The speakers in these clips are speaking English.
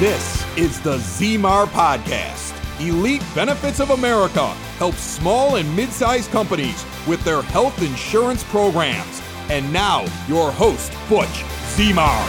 This is the Zemar Podcast. Elite Benefits of America helps small and mid sized companies with their health insurance programs. And now, your host, Butch Zemar.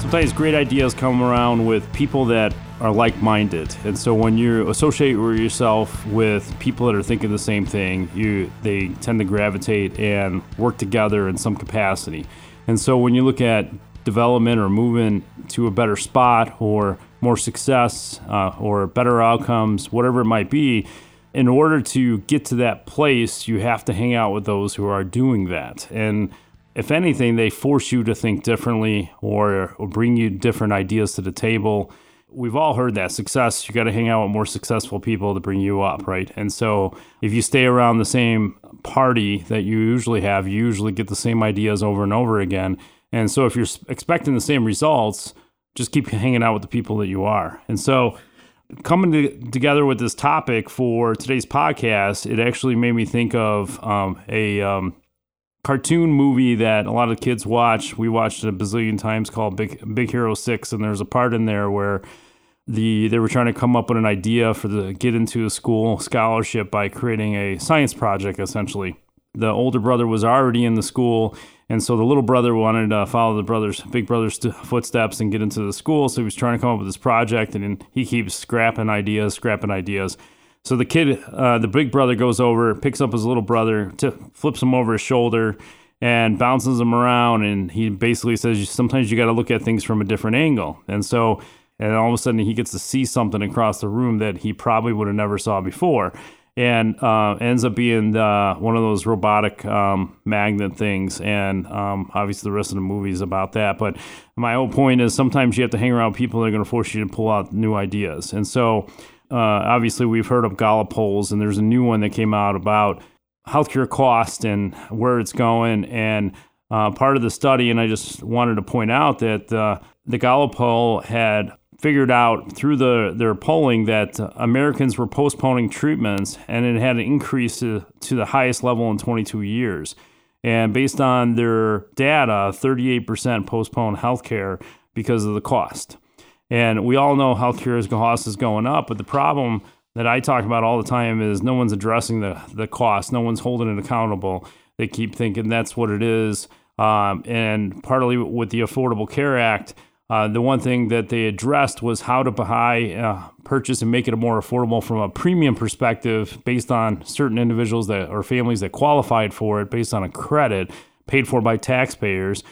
Sometimes great ideas come around with people that are like-minded, and so when you associate yourself with people that are thinking the same thing, you they tend to gravitate and work together in some capacity. And so when you look at development or moving to a better spot or more success uh, or better outcomes, whatever it might be, in order to get to that place, you have to hang out with those who are doing that. And if anything, they force you to think differently or, or bring you different ideas to the table. We've all heard that success, you got to hang out with more successful people to bring you up, right? And so if you stay around the same party that you usually have, you usually get the same ideas over and over again. And so if you're expecting the same results, just keep hanging out with the people that you are. And so coming to, together with this topic for today's podcast, it actually made me think of um, a um, cartoon movie that a lot of kids watch. We watched it a bazillion times called Big Big Hero Six, and there's a part in there where the they were trying to come up with an idea for the get into a school scholarship by creating a science project essentially the older brother was already in the school and so the little brother wanted to follow the brother's big brother's footsteps and get into the school so he was trying to come up with this project and he keeps scrapping ideas scrapping ideas so the kid uh, the big brother goes over picks up his little brother t- flips him over his shoulder and bounces him around and he basically says sometimes you got to look at things from a different angle. And so and all of a sudden he gets to see something across the room that he probably would have never saw before. And uh, ends up being uh, one of those robotic um, magnet things and um, obviously the rest of the movie is about that. But my whole point is sometimes you have to hang around people that are going to force you to pull out new ideas. And so uh, obviously we've heard of Gallup polls and there's a new one that came out about healthcare cost and where it's going and uh, part of the study and i just wanted to point out that uh, the Gallup poll had figured out through the their polling that Americans were postponing treatments and it had increased to, to the highest level in 22 years. And based on their data, 38% postponed healthcare because of the cost. And we all know healthcare cost is going up, but the problem that I talk about all the time is no one's addressing the, the cost. No one's holding it accountable. They keep thinking that's what it is. Um, and partly with the Affordable Care Act, uh, the one thing that they addressed was how to buy, uh, purchase, and make it more affordable from a premium perspective based on certain individuals that or families that qualified for it based on a credit paid for by taxpayers.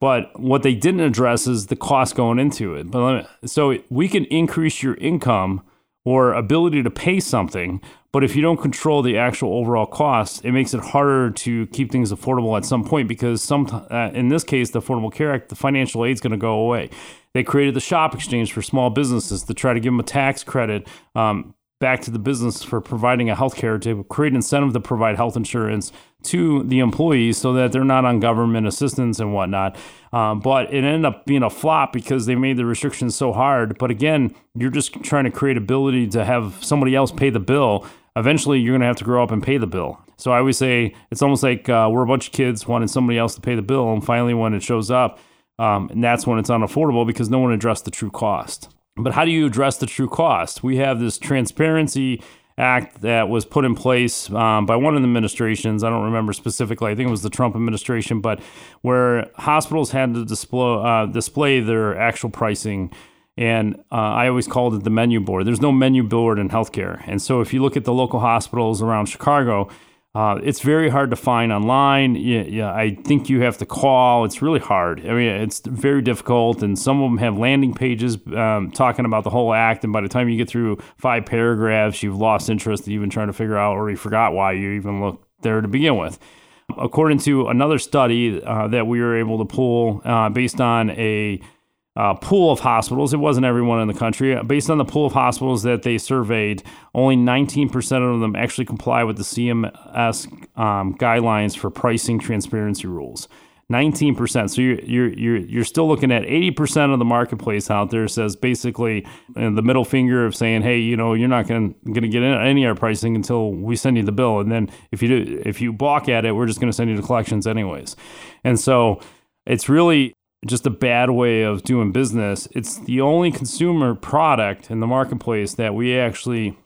But what they didn't address is the cost going into it. But me, so we can increase your income or ability to pay something, but if you don't control the actual overall cost, it makes it harder to keep things affordable at some point because some, uh, in this case, the Affordable Care Act, the financial aid is going to go away. They created the shop exchange for small businesses to try to give them a tax credit um, back to the business for providing a health care to create incentive to provide health insurance to the employees so that they're not on government assistance and whatnot. Um, but it ended up being a flop because they made the restrictions so hard. But again, you're just trying to create ability to have somebody else pay the bill. Eventually, you're going to have to grow up and pay the bill. So I always say it's almost like uh, we're a bunch of kids wanting somebody else to pay the bill, and finally, when it shows up, um, and that's when it's unaffordable because no one addressed the true cost. But how do you address the true cost? We have this transparency act that was put in place um, by one of the administrations. I don't remember specifically. I think it was the Trump administration, but where hospitals had to display, uh, display their actual pricing. And uh, I always called it the menu board. There's no menu board in healthcare. And so if you look at the local hospitals around Chicago, uh, it's very hard to find online. Yeah, yeah, I think you have to call. It's really hard. I mean, it's very difficult, and some of them have landing pages um, talking about the whole act. And by the time you get through five paragraphs, you've lost interest, even trying to figure out, or you forgot why you even looked there to begin with. According to another study uh, that we were able to pull uh, based on a uh, pool of hospitals. It wasn't everyone in the country. Based on the pool of hospitals that they surveyed, only 19% of them actually comply with the CMS um, guidelines for pricing transparency rules. 19%. So you're, you're, you're, you're still looking at 80% of the marketplace out there says basically the middle finger of saying, hey, you know, you're not going to get any of our pricing until we send you the bill. And then if you do, if you balk at it, we're just going to send you the collections anyways. And so it's really just a bad way of doing business. It's the only consumer product in the marketplace that we actually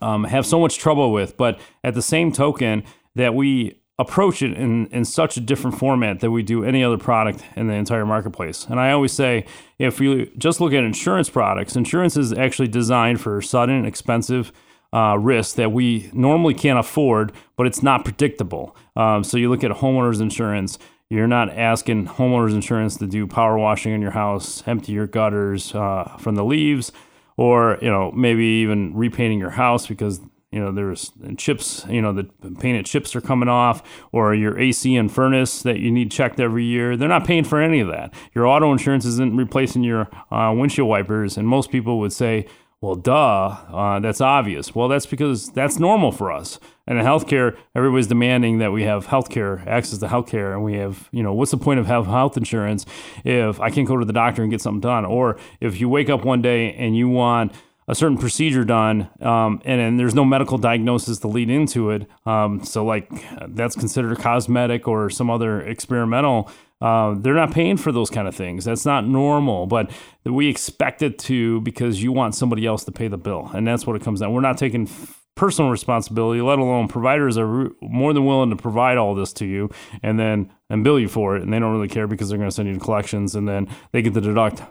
um, have so much trouble with. But at the same token, that we approach it in, in such a different format that we do any other product in the entire marketplace. And I always say, if you just look at insurance products, insurance is actually designed for sudden, expensive uh, risk that we normally can't afford, but it's not predictable. Um, so you look at homeowners insurance. You're not asking homeowners insurance to do power washing in your house, empty your gutters uh, from the leaves, or you know maybe even repainting your house because you know there's chips you know the painted chips are coming off or your ac and furnace that you need checked every year. They're not paying for any of that. Your auto insurance isn't replacing your uh, windshield wipers and most people would say well duh uh, that's obvious well that's because that's normal for us and in healthcare everybody's demanding that we have healthcare access to healthcare and we have you know what's the point of having health insurance if i can't go to the doctor and get something done or if you wake up one day and you want a certain procedure done, um, and, and there's no medical diagnosis to lead into it. Um, so, like, that's considered cosmetic or some other experimental. Uh, they're not paying for those kind of things. That's not normal, but we expect it to because you want somebody else to pay the bill, and that's what it comes down. We're not taking personal responsibility, let alone providers are more than willing to provide all this to you and then and bill you for it, and they don't really care because they're going to send you to collections, and then they get to deduct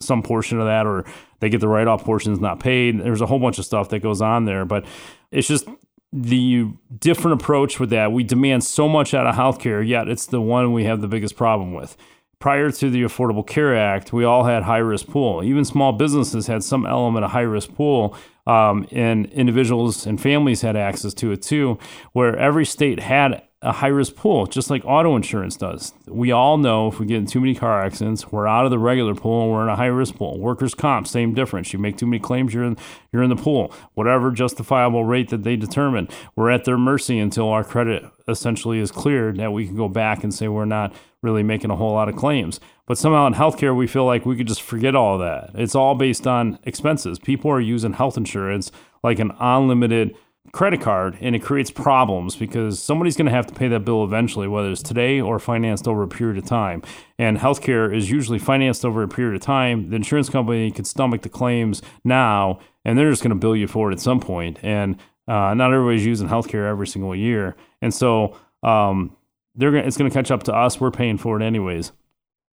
some portion of that or they get the write off portions not paid. There's a whole bunch of stuff that goes on there, but it's just the different approach with that. We demand so much out of healthcare, yet it's the one we have the biggest problem with. Prior to the Affordable Care Act, we all had high risk pool. Even small businesses had some element of high risk pool, um, and individuals and families had access to it too, where every state had a high risk pool, just like auto insurance does. We all know if we get in too many car accidents, we're out of the regular pool and we're in a high risk pool. Workers' comp, same difference. You make too many claims, you're in you're in the pool. Whatever justifiable rate that they determine, we're at their mercy until our credit essentially is cleared that we can go back and say we're not really making a whole lot of claims. But somehow in healthcare, we feel like we could just forget all that. It's all based on expenses. People are using health insurance like an unlimited credit card and it creates problems because somebody's going to have to pay that bill eventually, whether it's today or financed over a period of time. And healthcare is usually financed over a period of time. The insurance company can stomach the claims now, and they're just going to bill you for it at some point. And uh, not everybody's using healthcare every single year, and so um, they're gonna, it's going to catch up to us. We're paying for it anyways,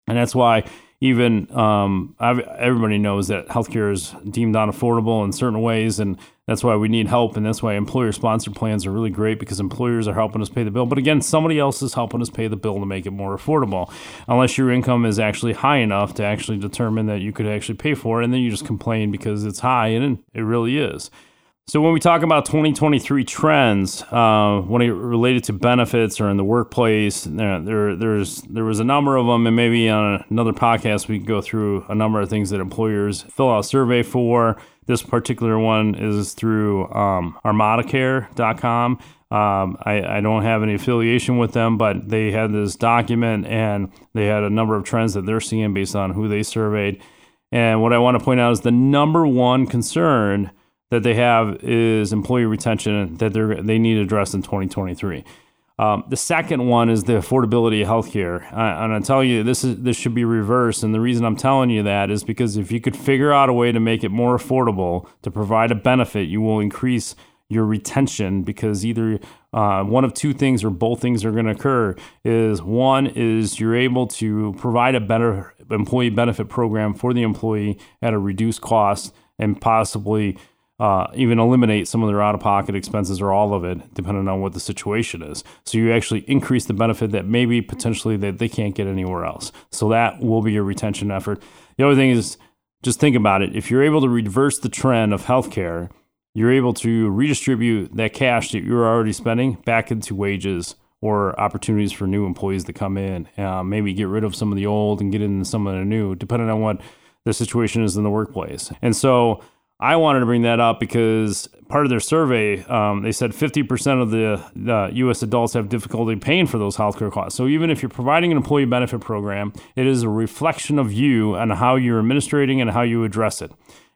and that's why even um, everybody knows that healthcare is deemed unaffordable in certain ways, and that's why we need help, and that's why employer sponsored plans are really great because employers are helping us pay the bill. But again, somebody else is helping us pay the bill to make it more affordable, unless your income is actually high enough to actually determine that you could actually pay for it, and then you just complain because it's high, and it really is. So when we talk about 2023 trends, uh, when it related to benefits or in the workplace, there, there there's there was a number of them, and maybe on another podcast we can go through a number of things that employers fill out a survey for. This particular one is through um, ArmadaCare.com. Um, I, I, don't have any affiliation with them, but they had this document and they had a number of trends that they're seeing based on who they surveyed. And what I want to point out is the number one concern that they have is employee retention that they they need addressed in 2023. Um, the second one is the affordability of healthcare, uh, and I tell you this is this should be reversed. And the reason I'm telling you that is because if you could figure out a way to make it more affordable to provide a benefit, you will increase your retention because either uh, one of two things or both things are going to occur. Is one is you're able to provide a better employee benefit program for the employee at a reduced cost and possibly uh, even eliminate some of their out of pocket expenses or all of it, depending on what the situation is. So you actually increase the benefit that maybe potentially that they can't get anywhere else. So that will be your retention effort. The other thing is just think about it. If you're able to reverse the trend of healthcare, you're able to redistribute that cash that you're already spending back into wages or opportunities for new employees to come in. Uh, maybe get rid of some of the old and get into some of the new, depending on what the situation is in the workplace. And so I wanted to bring that up because part of their survey, um, they said 50% of the uh, U.S. adults have difficulty paying for those healthcare costs. So even if you're providing an employee benefit program, it is a reflection of you and how you're administrating and how you address it.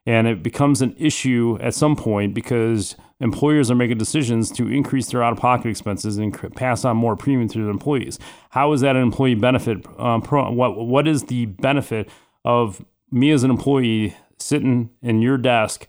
And it becomes an issue at some point because employers are making decisions to increase their out of pocket expenses and pass on more premium to their employees. How is that an employee benefit? Um, pro, what, what is the benefit of me as an employee sitting in your desk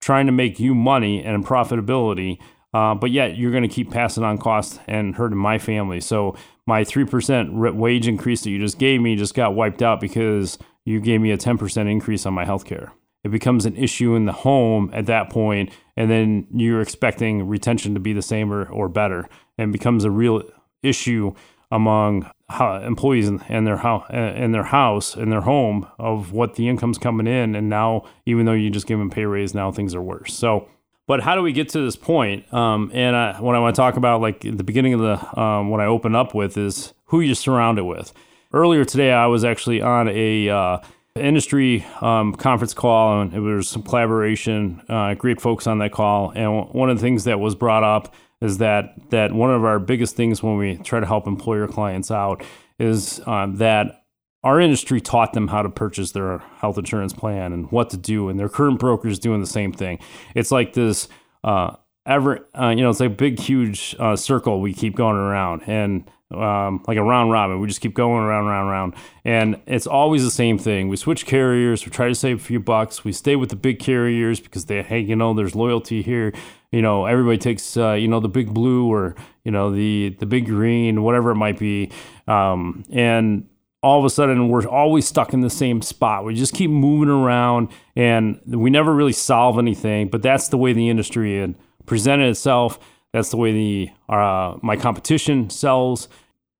trying to make you money and profitability? Uh, but yet you're going to keep passing on costs and hurting my family. So my 3% wage increase that you just gave me just got wiped out because you gave me a 10% increase on my health care. It becomes an issue in the home at that point, and then you're expecting retention to be the same or, or better, and becomes a real issue among employees in, their house, in their house, in their home, of what the income's coming in, and now even though you just give them pay raise, now things are worse. So but how do we get to this point? Um, and I, what I want to talk about, like the beginning of the um, what I open up with, is who you surround it with. Earlier today, I was actually on a uh, industry um, conference call, and it was some collaboration. Uh, great folks on that call, and one of the things that was brought up is that that one of our biggest things when we try to help employer clients out is um, that our industry taught them how to purchase their health insurance plan and what to do, and their current broker is doing the same thing. It's like this. Uh, ever, uh, you know, it's like a big, huge uh, circle we keep going around, and um, like a round robin. We just keep going around, around, around. And it's always the same thing. We switch carriers, we try to save a few bucks. We stay with the big carriers because they, hey, you know, there's loyalty here. You know, everybody takes, uh, you know, the big blue or, you know, the, the big green, whatever it might be. Um, and all of a sudden we're always stuck in the same spot. We just keep moving around and we never really solve anything. But that's the way the industry had presented itself. That's the way the uh, my competition sells.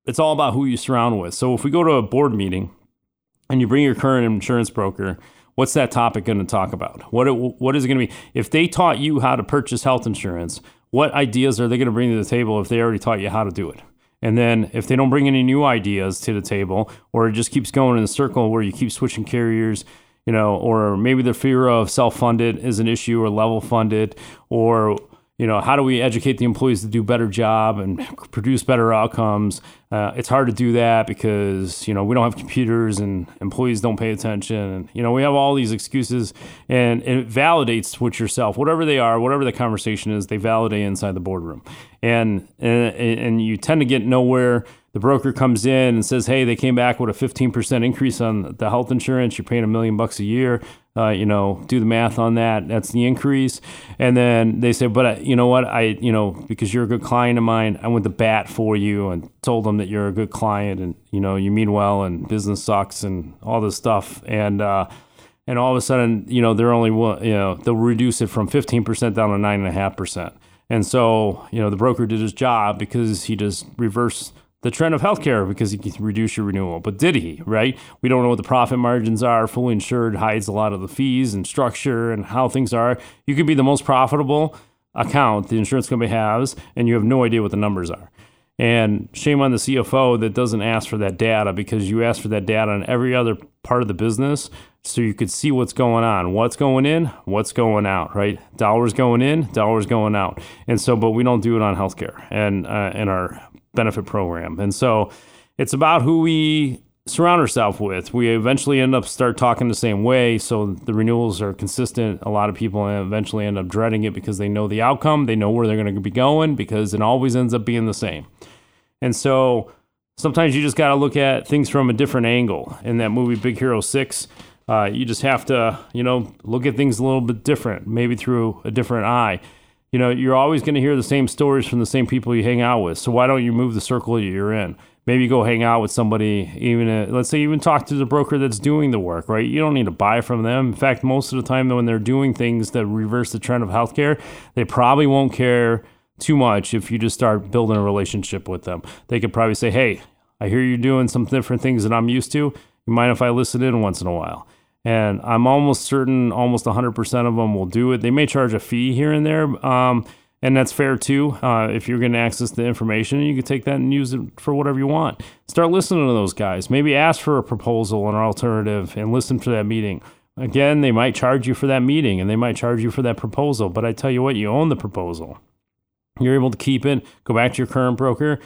It's all about who you surround with. So if we go to a board meeting and you bring your current insurance broker, what's that topic going to talk about? What it, what is it going to be? If they taught you how to purchase health insurance, what ideas are they going to bring to the table if they already taught you how to do it? And then if they don't bring any new ideas to the table, or it just keeps going in a circle where you keep switching carriers, you know, or maybe the fear of self-funded is an issue or level funded, or you know, how do we educate the employees to do better job and produce better outcomes? Uh, it's hard to do that because you know we don't have computers and employees don't pay attention, and you know we have all these excuses, and, and it validates what yourself, whatever they are, whatever the conversation is, they validate inside the boardroom, and and, and you tend to get nowhere the broker comes in and says, "Hey, they came back with a 15% increase on the health insurance. You're paying a million bucks a year. Uh, you know, do the math on that. That's the increase." And then they say, "But I, you know what? I, you know, because you're a good client of mine, I went to bat for you and told them that you're a good client and you know you mean well and business sucks and all this stuff." And uh, and all of a sudden, you know, they're only you know they'll reduce it from 15% down to nine and a half percent. And so, you know, the broker did his job because he just reversed the trend of healthcare because he can reduce your renewal. But did he, right? We don't know what the profit margins are. Fully insured hides a lot of the fees and structure and how things are. You could be the most profitable account the insurance company has, and you have no idea what the numbers are. And shame on the CFO that doesn't ask for that data because you ask for that data on every other part of the business so you could see what's going on, what's going in, what's going out, right? Dollars going in, dollars going out. And so, but we don't do it on healthcare and uh, and our benefit program. And so it's about who we surround ourselves with. We eventually end up start talking the same way, so the renewals are consistent. A lot of people eventually end up dreading it because they know the outcome, they know where they're going to be going because it always ends up being the same. And so sometimes you just got to look at things from a different angle. In that movie Big Hero 6, uh, you just have to, you know, look at things a little bit different, maybe through a different eye you know, you're always going to hear the same stories from the same people you hang out with. So why don't you move the circle you're in? Maybe go hang out with somebody, even a, let's say, even talk to the broker that's doing the work, right? You don't need to buy from them. In fact, most of the time, when they're doing things that reverse the trend of healthcare, they probably won't care too much if you just start building a relationship with them. They could probably say, "Hey, I hear you're doing some different things that I'm used to. You mind if I listen in once in a while?" And I'm almost certain almost 100% of them will do it. They may charge a fee here and there, um, and that's fair too. Uh, if you're going to access the information, you can take that and use it for whatever you want. Start listening to those guys. Maybe ask for a proposal and an alternative and listen to that meeting. Again, they might charge you for that meeting and they might charge you for that proposal, but I tell you what, you own the proposal. You're able to keep it, go back to your current broker.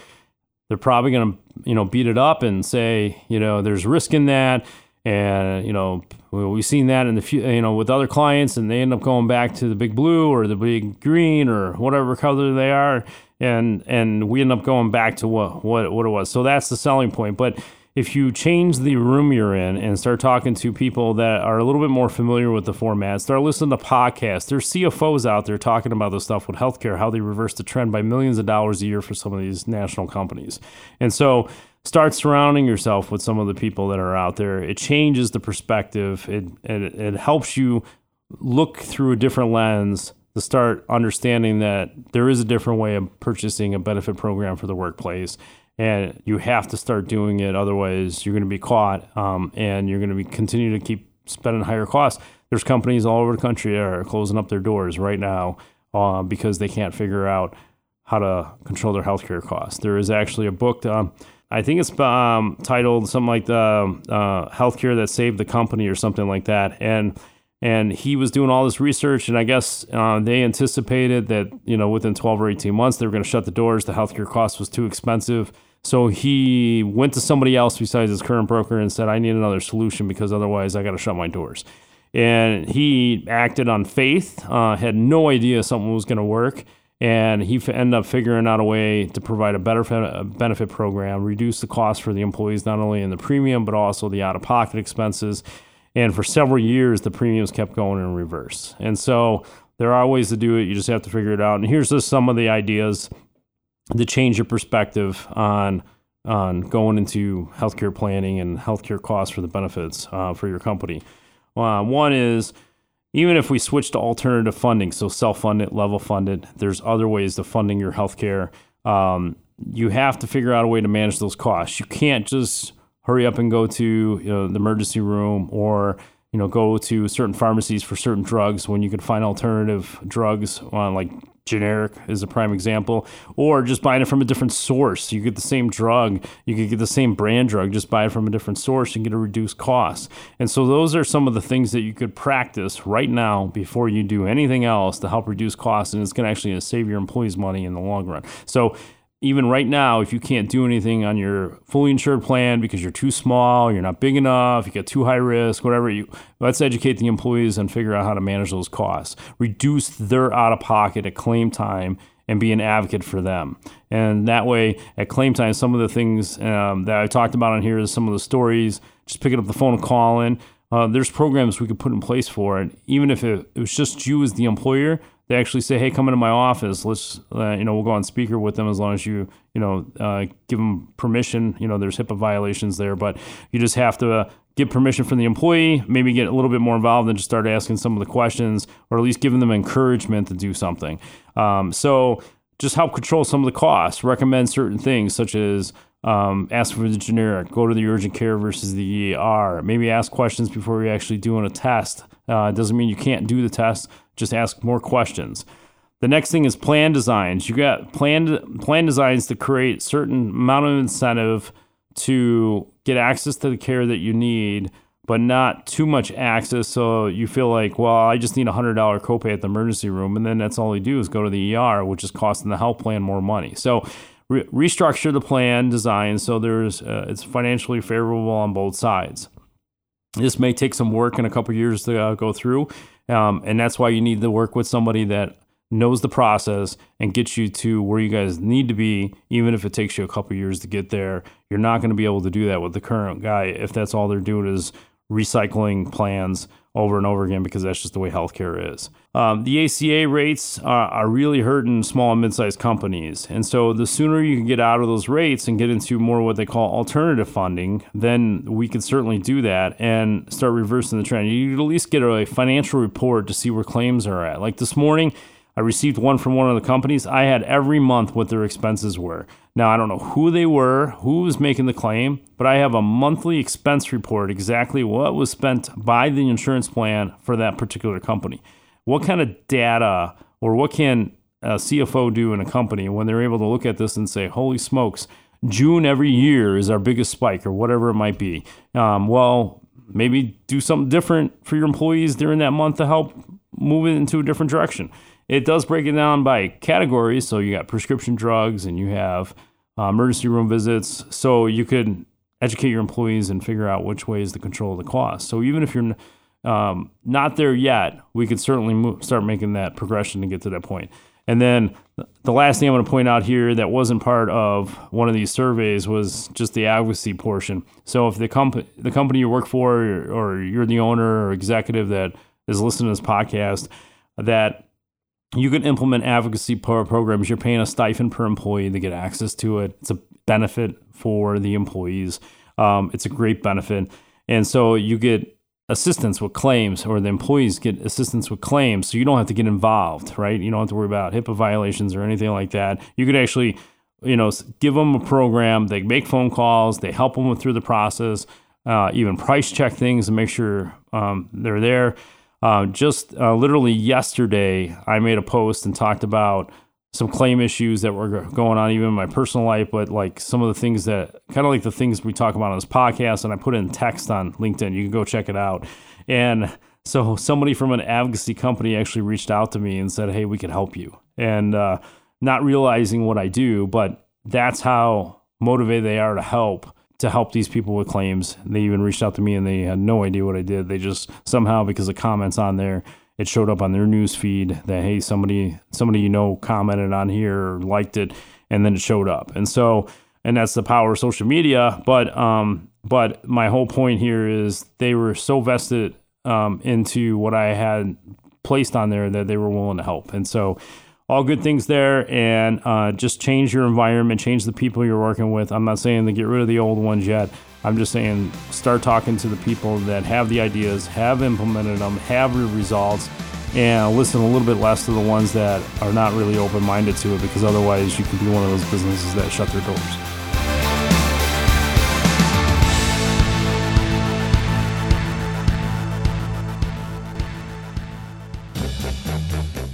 They're probably going to, you know, beat it up and say, you know, there's risk in that And you know, we've seen that in the few, you know with other clients, and they end up going back to the big blue or the big green or whatever color they are, and and we end up going back to what what what it was. So that's the selling point. But if you change the room you're in and start talking to people that are a little bit more familiar with the format, start listening to podcasts. There's CFOs out there talking about this stuff with healthcare, how they reverse the trend by millions of dollars a year for some of these national companies. And so start surrounding yourself with some of the people that are out there. It changes the perspective. It it, it helps you look through a different lens to start understanding that there is a different way of purchasing a benefit program for the workplace. And you have to start doing it, otherwise you're going to be caught, um, and you're going to be continue to keep spending higher costs. There's companies all over the country that are closing up their doors right now uh, because they can't figure out how to control their healthcare costs. There is actually a book. Um, I think it's um, titled something like the uh, "Healthcare That Saved the Company" or something like that. And and he was doing all this research, and I guess uh, they anticipated that you know within 12 or 18 months they were going to shut the doors. The healthcare cost was too expensive, so he went to somebody else besides his current broker and said, "I need another solution because otherwise I got to shut my doors." And he acted on faith, uh, had no idea something was going to work and he f- ended up figuring out a way to provide a better fe- benefit program, reduce the cost for the employees not only in the premium but also the out-of-pocket expenses. And for several years, the premiums kept going in reverse. And so there are ways to do it. You just have to figure it out. And here's just some of the ideas to change your perspective on on going into healthcare planning and healthcare costs for the benefits uh, for your company. Uh, one is even if we switch to alternative funding, so self funded, level funded, there's other ways to funding your healthcare. Um, you have to figure out a way to manage those costs. You can't just hurry up and go to you know, the emergency room or you know go to certain pharmacies for certain drugs when you can find alternative drugs on like generic is a prime example, or just buying it from a different source. You get the same drug, you could get the same brand drug, just buy it from a different source and get a reduced cost. And so those are some of the things that you could practice right now before you do anything else to help reduce costs, and it's going to actually save your employees money in the long run. So even right now, if you can't do anything on your fully insured plan because you're too small, you're not big enough, you get too high risk, whatever, you let's educate the employees and figure out how to manage those costs. Reduce their out of pocket at claim time and be an advocate for them. And that way, at claim time, some of the things um, that I talked about on here is some of the stories, just picking up the phone and calling. Uh, there's programs we could put in place for it. Even if it, it was just you as the employer, they actually say, "Hey, come into my office. Let's, uh, you know, we'll go on speaker with them as long as you, you know, uh, give them permission. You know, there's HIPAA violations there, but you just have to uh, get permission from the employee. Maybe get a little bit more involved and just start asking some of the questions, or at least giving them encouragement to do something. Um, so just help control some of the costs. Recommend certain things such as um, ask for the generic, go to the urgent care versus the ER. Maybe ask questions before you're actually doing a test. Uh, doesn't mean you can't do the test just ask more questions. The next thing is plan designs. You got plan plan designs to create certain amount of incentive to get access to the care that you need, but not too much access so you feel like, well, I just need a hundred dollar copay at the emergency room, and then that's all they do is go to the ER, which is costing the health plan more money. So re- restructure the plan design so there's uh, it's financially favorable on both sides. This may take some work and a couple years to uh, go through, um, and that's why you need to work with somebody that knows the process and gets you to where you guys need to be, even if it takes you a couple years to get there. You're not going to be able to do that with the current guy if that's all they're doing is recycling plans over and over again because that's just the way healthcare is. Um, the ACA rates are, are, really hurting small and mid-sized companies, and so the sooner you can get out of those rates and get into more what they call alternative funding, then we could certainly do that and start reversing the trend. You would at least get a financial report to see where claims are at. Like this morning, I received one from one of the companies. I had every month what their expenses were. Now, I don't know who they were, who was making the claim, but I have a monthly expense report exactly what was spent by the insurance plan for that particular company. What kind of data or what can a CFO do in a company when they're able to look at this and say, holy smokes, June every year is our biggest spike or whatever it might be? Um, well, maybe do something different for your employees during that month to help move it into a different direction. It does break it down by categories. So you got prescription drugs and you have uh, emergency room visits. So you could educate your employees and figure out which way is the control of the cost. So even if you're um, not there yet, we could certainly move, start making that progression to get to that point. And then the last thing I want to point out here that wasn't part of one of these surveys was just the advocacy portion. So if the company the company you work for or, or you're the owner or executive that is listening to this podcast, that you can implement advocacy programs. You're paying a stipend per employee to get access to it. It's a benefit for the employees. Um, it's a great benefit. And so you get assistance with claims or the employees get assistance with claims so you don't have to get involved right you don't have to worry about hipaa violations or anything like that you could actually you know give them a program they make phone calls they help them through the process uh, even price check things and make sure um, they're there uh, just uh, literally yesterday i made a post and talked about some claim issues that were going on even in my personal life, but like some of the things that kind of like the things we talk about on this podcast, and I put in text on LinkedIn. You can go check it out. And so somebody from an advocacy company actually reached out to me and said, "Hey, we can help you." And uh, not realizing what I do, but that's how motivated they are to help to help these people with claims. They even reached out to me and they had no idea what I did. They just somehow because of comments on there it showed up on their news feed that hey somebody somebody you know commented on here or liked it and then it showed up and so and that's the power of social media but um but my whole point here is they were so vested um, into what I had placed on there that they were willing to help and so all good things there and uh, just change your environment change the people you're working with. I'm not saying to get rid of the old ones yet. I'm just saying, start talking to the people that have the ideas, have implemented them, have the results, and listen a little bit less to the ones that are not really open minded to it because otherwise you can be one of those businesses that shut their doors.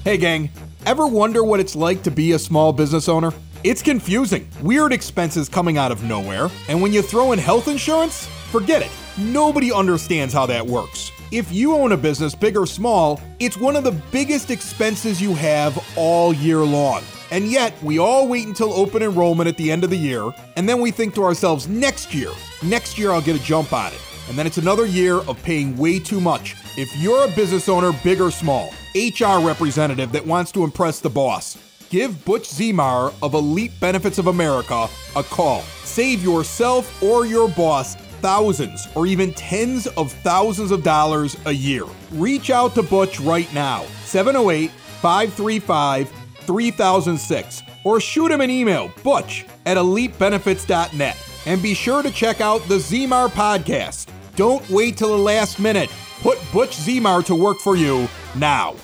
Hey, gang, ever wonder what it's like to be a small business owner? It's confusing. Weird expenses coming out of nowhere. And when you throw in health insurance, forget it. Nobody understands how that works. If you own a business, big or small, it's one of the biggest expenses you have all year long. And yet, we all wait until open enrollment at the end of the year, and then we think to ourselves, next year, next year I'll get a jump on it. And then it's another year of paying way too much. If you're a business owner, big or small, HR representative that wants to impress the boss, give Butch Zemar of Elite Benefits of America a call. Save yourself or your boss thousands or even tens of thousands of dollars a year. Reach out to Butch right now, 708 535 3006, or shoot him an email, butch at elitebenefits.net. And be sure to check out the Zemar podcast. Don't wait till the last minute. Put Butch Zemar to work for you now.